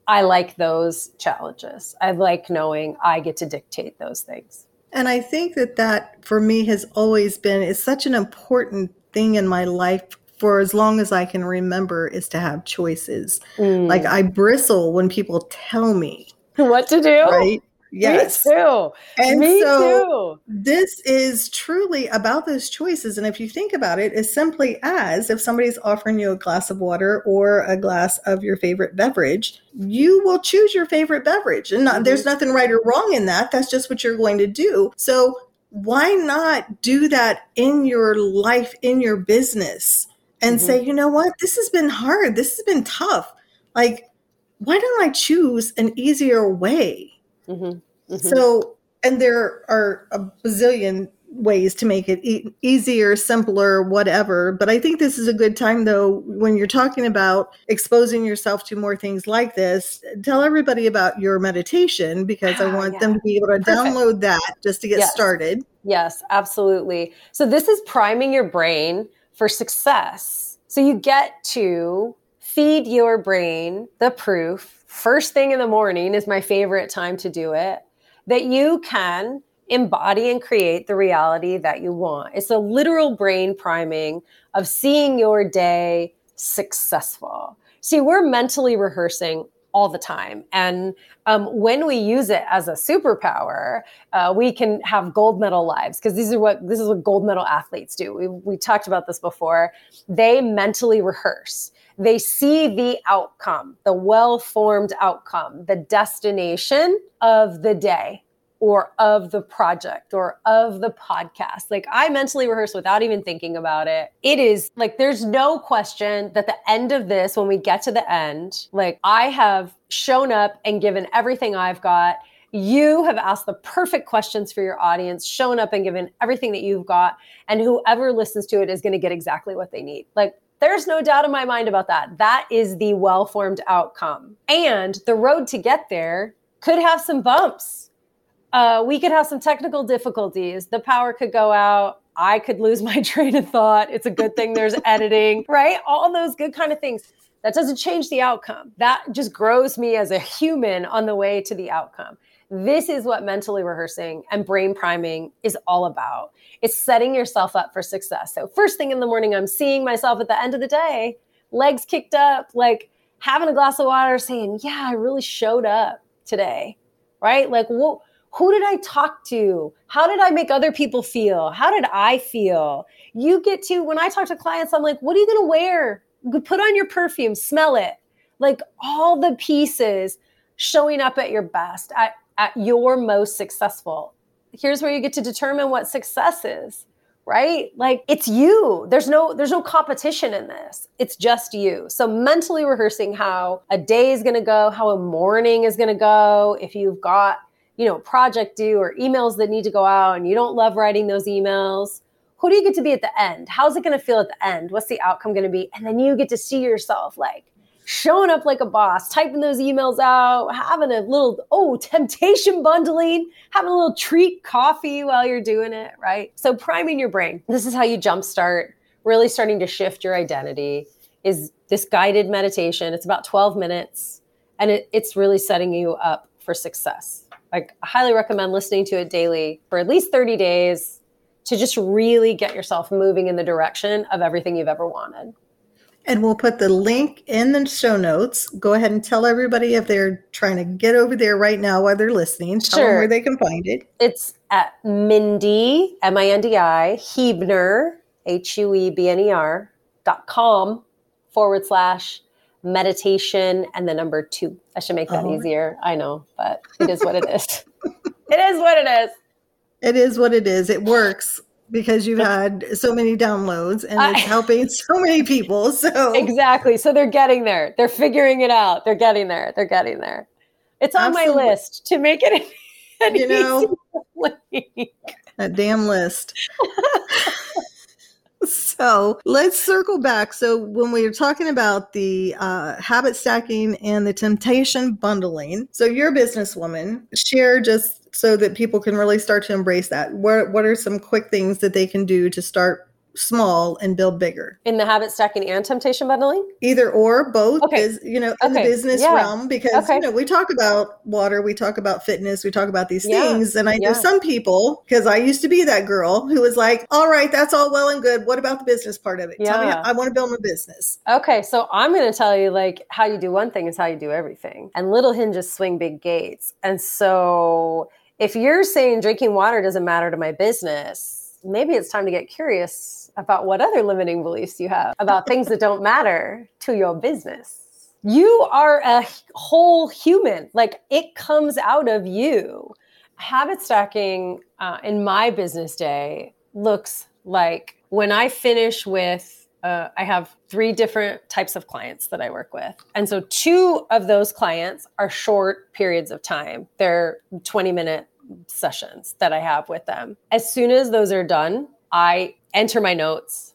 I like those challenges. I like knowing I get to dictate those things. And I think that that for me has always been, is such an important thing in my life for as long as I can remember is to have choices. Mm. Like I bristle when people tell me *laughs* what to do. Right. Yes. Me too. And Me so too. this is truly about those choices. And if you think about it, as simply as if somebody's offering you a glass of water or a glass of your favorite beverage, you will choose your favorite beverage. And not, mm-hmm. there's nothing right or wrong in that. That's just what you're going to do. So why not do that in your life, in your business, and mm-hmm. say, you know what, this has been hard. This has been tough. Like, why don't I choose an easier way? Mm-hmm. Mm-hmm. So, and there are a bazillion ways to make it e- easier, simpler, whatever. But I think this is a good time, though, when you're talking about exposing yourself to more things like this. Tell everybody about your meditation because I want yeah. them to be able to Perfect. download that just to get yes. started. Yes, absolutely. So, this is priming your brain for success. So, you get to feed your brain the proof first thing in the morning is my favorite time to do it, that you can embody and create the reality that you want. It's a literal brain priming of seeing your day successful. See, we're mentally rehearsing all the time. And um, when we use it as a superpower, uh, we can have gold medal lives because these are what this is what gold medal athletes do. We, we talked about this before. They mentally rehearse they see the outcome, the well formed outcome, the destination of the day or of the project or of the podcast. Like I mentally rehearse without even thinking about it. It is like there's no question that the end of this, when we get to the end, like I have shown up and given everything I've got. You have asked the perfect questions for your audience, shown up and given everything that you've got, and whoever listens to it is going to get exactly what they need. Like there's no doubt in my mind about that. That is the well formed outcome. And the road to get there could have some bumps. Uh, we could have some technical difficulties. The power could go out. I could lose my *laughs* train of thought. It's a good thing there's *laughs* editing, right? All those good kind of things. That doesn't change the outcome. That just grows me as a human on the way to the outcome. This is what mentally rehearsing and brain priming is all about. It's setting yourself up for success. So, first thing in the morning, I'm seeing myself at the end of the day, legs kicked up, like having a glass of water, saying, Yeah, I really showed up today, right? Like, what? Who did I talk to? How did I make other people feel? How did I feel? You get to, when I talk to clients, I'm like, what are you going to wear? Put on your perfume, smell it. Like all the pieces showing up at your best, at, at your most successful here's where you get to determine what success is right like it's you there's no there's no competition in this it's just you so mentally rehearsing how a day is going to go how a morning is going to go if you've got you know project due or emails that need to go out and you don't love writing those emails who do you get to be at the end how's it going to feel at the end what's the outcome going to be and then you get to see yourself like showing up like a boss, typing those emails out, having a little, oh, temptation bundling, having a little treat coffee while you're doing it, right? So priming your brain. This is how you jumpstart really starting to shift your identity is this guided meditation. It's about 12 minutes and it, it's really setting you up for success. Like I highly recommend listening to it daily for at least 30 days to just really get yourself moving in the direction of everything you've ever wanted. And we'll put the link in the show notes. Go ahead and tell everybody if they're trying to get over there right now while they're listening. Tell sure. them where they can find it. It's at Mindy, M I N D I, Huebner, H U E B N E R, dot com forward slash meditation and the number two. I should make that oh. easier. I know, but it is what it is. *laughs* it is what it is. It is what it is. It works because you've had so many downloads and it's I, helping *laughs* so many people. So exactly. So they're getting there. They're figuring it out. They're getting there. They're getting there. It's on Absolutely. my list to make it *laughs* an you know that damn list. *laughs* so let's circle back. So when we were talking about the uh, habit stacking and the temptation bundling, so you're a businesswoman. Share just so that people can really start to embrace that? What what are some quick things that they can do to start small and build bigger. In the habit stacking and temptation bundling? Either or, both Okay. is, you know, in Okay. the business Yeah. realm because Okay. you know, we talk about water, we talk about fitness, we talk about these Yeah. things. And I know some people, because I used to be that girl who was like, All right, that's all well and good. What about the business part of it? Tell me Yeah. I want to build my business. Okay, so I'm going to tell you like how you do one thing is how you do everything. And little hinges swing big gates. And so if you're saying drinking water doesn't matter to my business, maybe it's time to get curious about what other limiting beliefs you have about things that don't matter to your business. You are a whole human. Like it comes out of you. Habit stacking uh, in my business day looks like when I finish with uh, I have three different types of clients that I work with. And so two of those clients are short periods of time. They're 20 minute sessions that I have with them. As soon as those are done, I enter my notes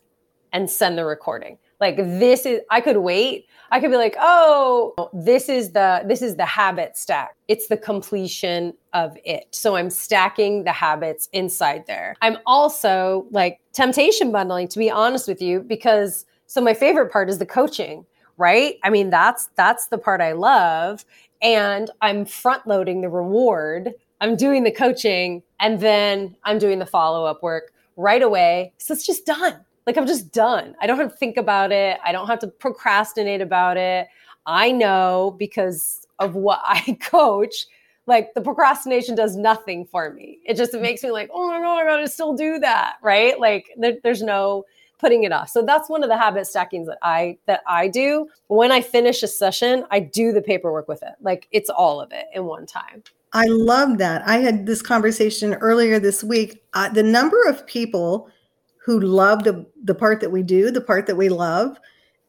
and send the recording. Like this is I could wait. I could be like, "Oh, this is the this is the habit stack. It's the completion of it." So I'm stacking the habits inside there. I'm also like temptation bundling to be honest with you because so my favorite part is the coaching, right? I mean, that's that's the part I love and I'm front loading the reward. I'm doing the coaching and then I'm doing the follow-up work right away. So it's just done. Like I'm just done. I don't have to think about it. I don't have to procrastinate about it. I know because of what I *laughs* coach, like the procrastination does nothing for me. It just it makes me like, oh my god, I gotta still do that, right? Like there, there's no putting it off. So that's one of the habit stackings that I that I do. When I finish a session, I do the paperwork with it. Like it's all of it in one time. I love that. I had this conversation earlier this week. Uh, the number of people who love the, the part that we do, the part that we love,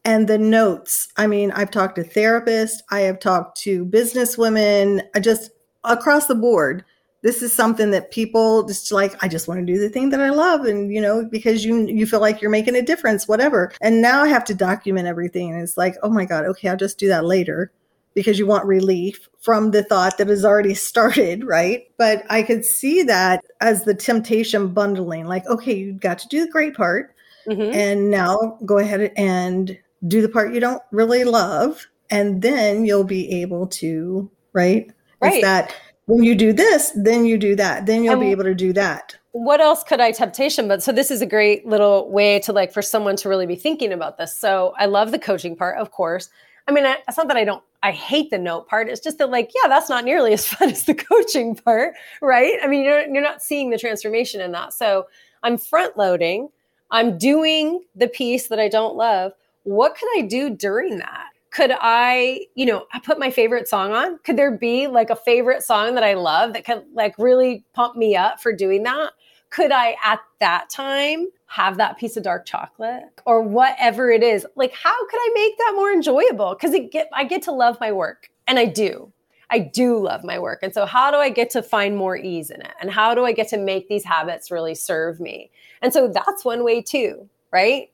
and the notes. I mean, I've talked to therapists, I have talked to businesswomen, I just across the board. This is something that people just like, I just want to do the thing that I love. And, you know, because you you feel like you're making a difference, whatever. And now I have to document everything. And it's like, oh my God, okay, I'll just do that later because you want relief from the thought that has already started, right? But I could see that as the temptation bundling like, okay, you got to do the great part. Mhm. And now go ahead and do the part you don't really love. And then you'll be able to, right? Right. It's that when you do this, then you do that. Then you'll be able to do that. what else could I temptation? But so this is a great little way to like for someone to really be thinking about this. So I love the coaching part, of course. I mean, I, it's not that I don't, I hate the note part. It's just that like, yeah, that's not nearly as *laughs* fun as the coaching part, right? I mean, you're you're not seeing the transformation in that. So I'm front loading. I'm doing the piece that I don't love. What could I do during that? Could I, you know, I put my favorite song on? Could there be like a favorite song that I love that could like really pump me up for doing that? Could I at that time have that piece of dark chocolate or whatever it is? Like how could I make that more enjoyable? It get I get to love my work and I do. I do love my work. And so how do I get to find more ease in it? And how do I get to make these habits really serve me? And so that's one way too, right?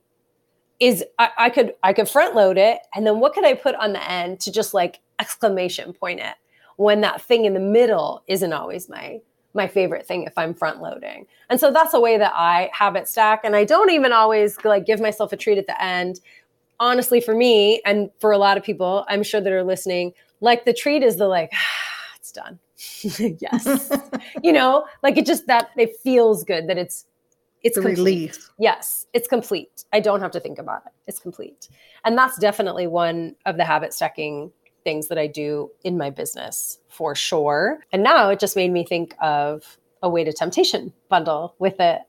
Is I, I could I could front load it and then what could I put on the end to just like exclamation point it when that thing in the middle isn't always my my favorite thing if I'm front loading. And so that's a way that I habit stack and I don't even always like give myself a treat at the end. Honestly for me and for a lot of people I'm sure that are listening, like the treat is the like *sighs* it's done. *laughs* yes. *laughs* you know, like it just that it feels good that it's it's complete. Yes, it's complete. I don't have to think about it. It's complete. And that's definitely one of the habit stacking things that I do in my business for sure. And now it just made me think of a way to temptation bundle with it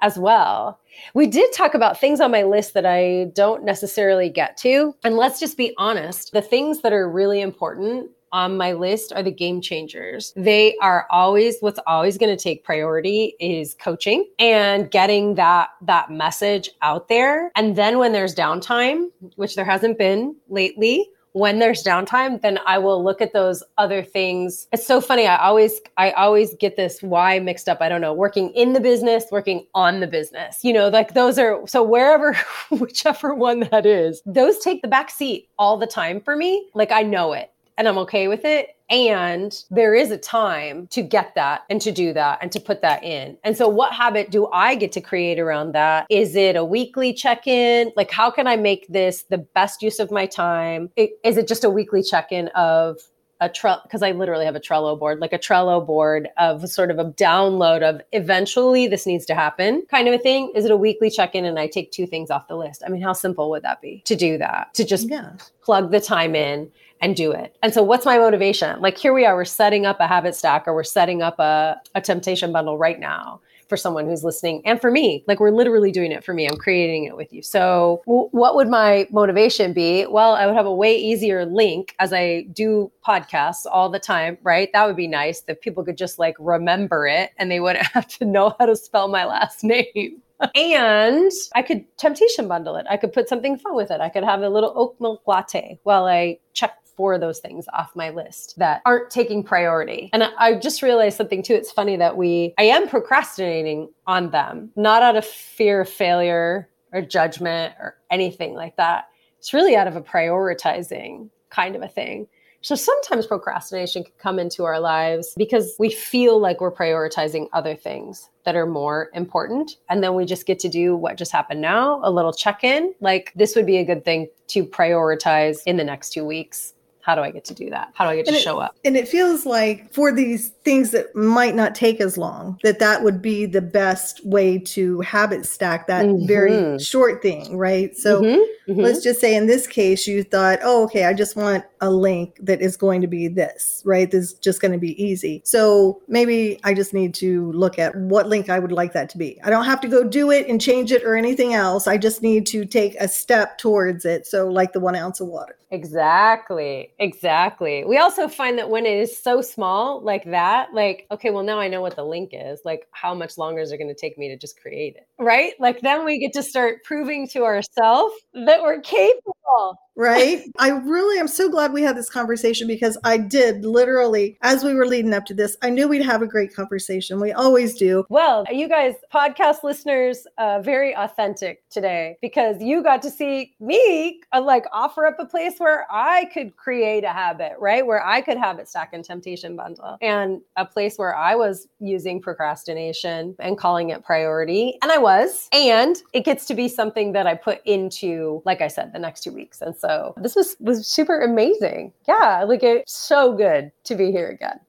as well. We did talk about things on my list that I don't necessarily get to. And let's just be honest the things that are really important on my list are the game changers. They are always what's always going to take priority is coaching and getting that that message out there. And then when there's downtime, which there hasn't been lately, when there's downtime, then I will look at those other things. It's so funny. I always I always get this why mixed up. I don't know, working in the business, working on the business. You know, like those are so wherever *laughs* whichever one that is, those take the back seat all the time for me. Like I know it and I'm okay with it. And there is a time to get that and to do that and to put that in. And so, what habit do I get to create around that? Is it a weekly check in? Like, how can I make this the best use of my time? Is it just a weekly check in of, a Trello because I literally have a Trello board, like a Trello board of sort of a download of eventually this needs to happen kind of a thing. Is it a weekly check in and I take two things off the list? I mean, how simple would that be to do that? To just yeah. plug the time in and do it. And so what's my motivation? Like here we are, we're setting up a habit stack or we're setting up a, a temptation bundle right now for someone who's listening and for me. Like we're literally doing it for me. I'm creating it with you. So, w- what would my motivation be? Well, I would have a way easier link as I do podcasts all the time, right? That would be nice that people could just like remember it and they wouldn't *laughs* have to know how to spell my last *laughs* name. and I could temptation bundle it. I could put something fun with it. I could have a little oat milk latte while I check four of those things off my list that aren't taking priority. And I, just realized something too. It's funny that we, I am procrastinating on them, not out of fear of failure or judgment or anything like that. It's really out of a prioritizing kind of a thing. So sometimes procrastination can come into our lives because we feel like we're prioritizing other things that are more important. And then we just get to do what just happened now, a little check in. Like this would be a good thing to prioritize in the next two weeks how do I get to do that? How do I get and to it, show up? And it feels like for these things that might not take as long, that that would be the best way to habit stack that mm-hmm. very short thing, right? So mm-hmm. Mm-hmm. let's just say in this case, you thought, oh, okay, I just want a link that is going to be this, right? This is just going to be easy. So maybe I just need to look at what link I would like that to be. I don't have to go do it and change it or anything else. I just need to take a step towards it. So, like the one ounce of water. Exactly. Exactly. We also find that when it is so small like that, like, okay, well, now I know what the link is. Like, how much longer is it going to take me to just create it? Right? Like, then we get to start proving to ourselves that we're capable right? I really am so glad we had this conversation because I did literally, as we were leading up to this, I knew we'd have a great conversation. We always do. Well, you guys, podcast listeners, uh, very authentic today because you got to see me uh, like offer up a place where I could create a habit, right? Where I could habit stack and temptation bundle and a place where I was using procrastination and calling it priority. And I was. And it gets to be something that I put into, like I said, the next two weeks. And this was was super amazing. Yeah, like it's so good to be here again.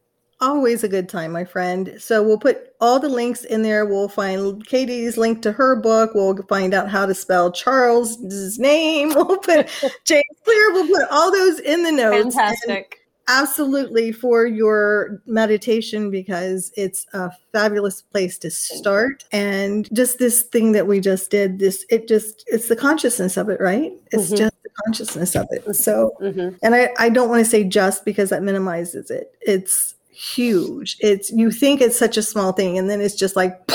Always a good time, my friend. So we'll put all the links in there. We'll find Katie's link to her book. We'll find out how to spell Charles's name. *laughs* We'll put James Clear. We'll put all those in the notes. Fantastic absolutely for your meditation because it's a fabulous place to start and just this thing that we just did this it just it's the consciousness of it right it's mm-hmm. just the consciousness of it so mm-hmm. and i i don't want to say just because that minimizes it it's huge it's you think it's such a small thing and then it's just like *laughs*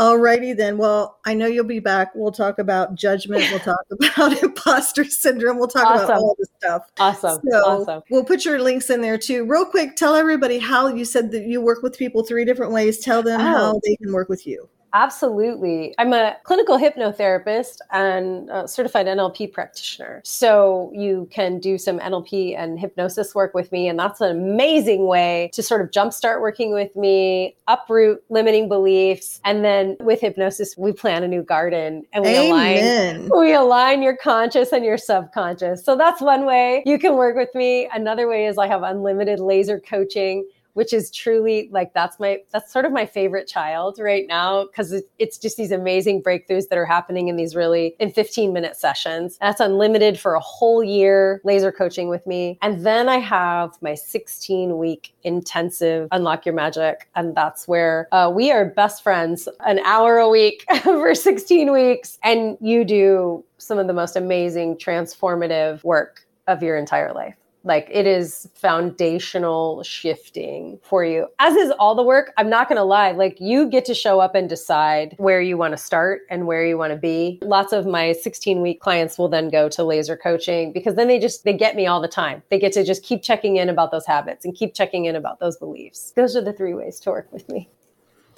Alrighty then. Well, I know you'll be back. We'll talk about judgment. We'll talk *laughs* about imposter syndrome. We'll talk awesome. about all this stuff. Awesome. So awesome. we'll put your links in there too. Real quick, tell everybody how you said that you work with people three different ways. Tell them oh. how they can work with you. Absolutely. I'm a clinical hypnotherapist and a certified NLP practitioner. So you can do some NLP and hypnosis work with me. And that's an amazing way to sort of jumpstart working with me, uproot limiting beliefs. And then with hypnosis, we plant a new garden and we Amen. align we align your conscious and your subconscious. So that's one way you can work with me. Another way is I have unlimited laser coaching which is truly like that's my that's sort of my favorite child right now because it, it's just these amazing breakthroughs that are happening in these really in 15 minute sessions. That's unlimited for a whole year laser coaching with me. And then i have my 16 week intensive unlock your magic and that's where uh, we are best friends an hour a week *laughs* for 16 weeks. And you do some of the most amazing transformative work of your entire life like it is foundational shifting for you, as is all the work. I'm not going to lie. Like you get to show up and decide where you want to start and where you want to be. Lots of my 16 week clients will then go to laser coaching because then they just, they get me all the time. They get to just keep checking in about those habits and keep checking in about those beliefs. Those are the three ways to work with me.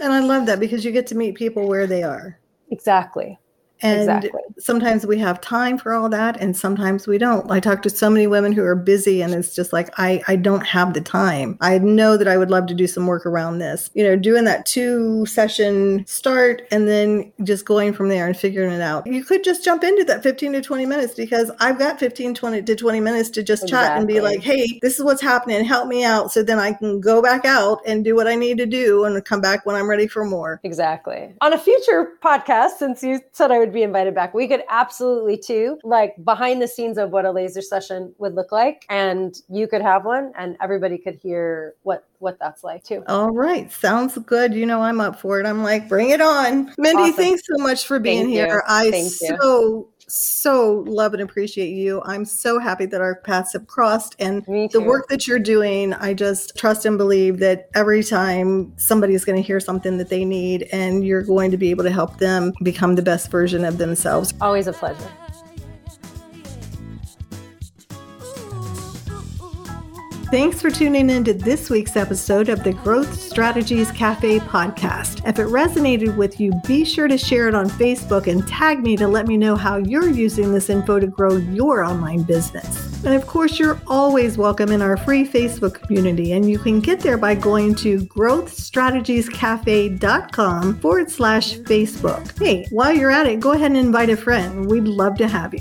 And I love that because you get to meet people where they are. Exactly. And exactly. sometimes we have time for all that and sometimes we don't. I talk to so many women who are busy and it's just like, I, I don't have the time. I know that I would love to do some work around this. You know, doing that two session start and then just going from there and figuring it out. You could just jump into that 15 to 20 minutes because I've got 15, 20 to 20 minutes to just exactly. chat and be like, hey, this is what's happening. Help me out. So then I can go back out and do what I need to do and come back when I'm ready for more. Exactly. On a future podcast, since you said I would be invited back, we could absolutely too, like behind the scenes of what a laser session would look like. And you could have one and everybody could hear what what that's like too. All right. Sounds good. You know, I'm up for it. I'm like, bring it on. Mindy, awesome. thanks so much for being Thank here. You. I Thank so you so love and appreciate you. I'm so happy that our paths have crossed and the work that you're doing. I just trust and believe that every time somebody is going to hear something that they need and you're going to be able to help them become the best version of themselves. Always a pleasure. Thanks for tuning in to this week's episode of the Growth Strategies Cafe podcast. If it resonated with you, be sure to share it on Facebook and tag me to let me know how you're using this info to grow your online business. And of course, you're always welcome in our free Facebook community, and you can get there by going to growthstrategiescafe.com forward slash Facebook. Hey, while you're at it, go ahead and invite a friend. We'd love to have you.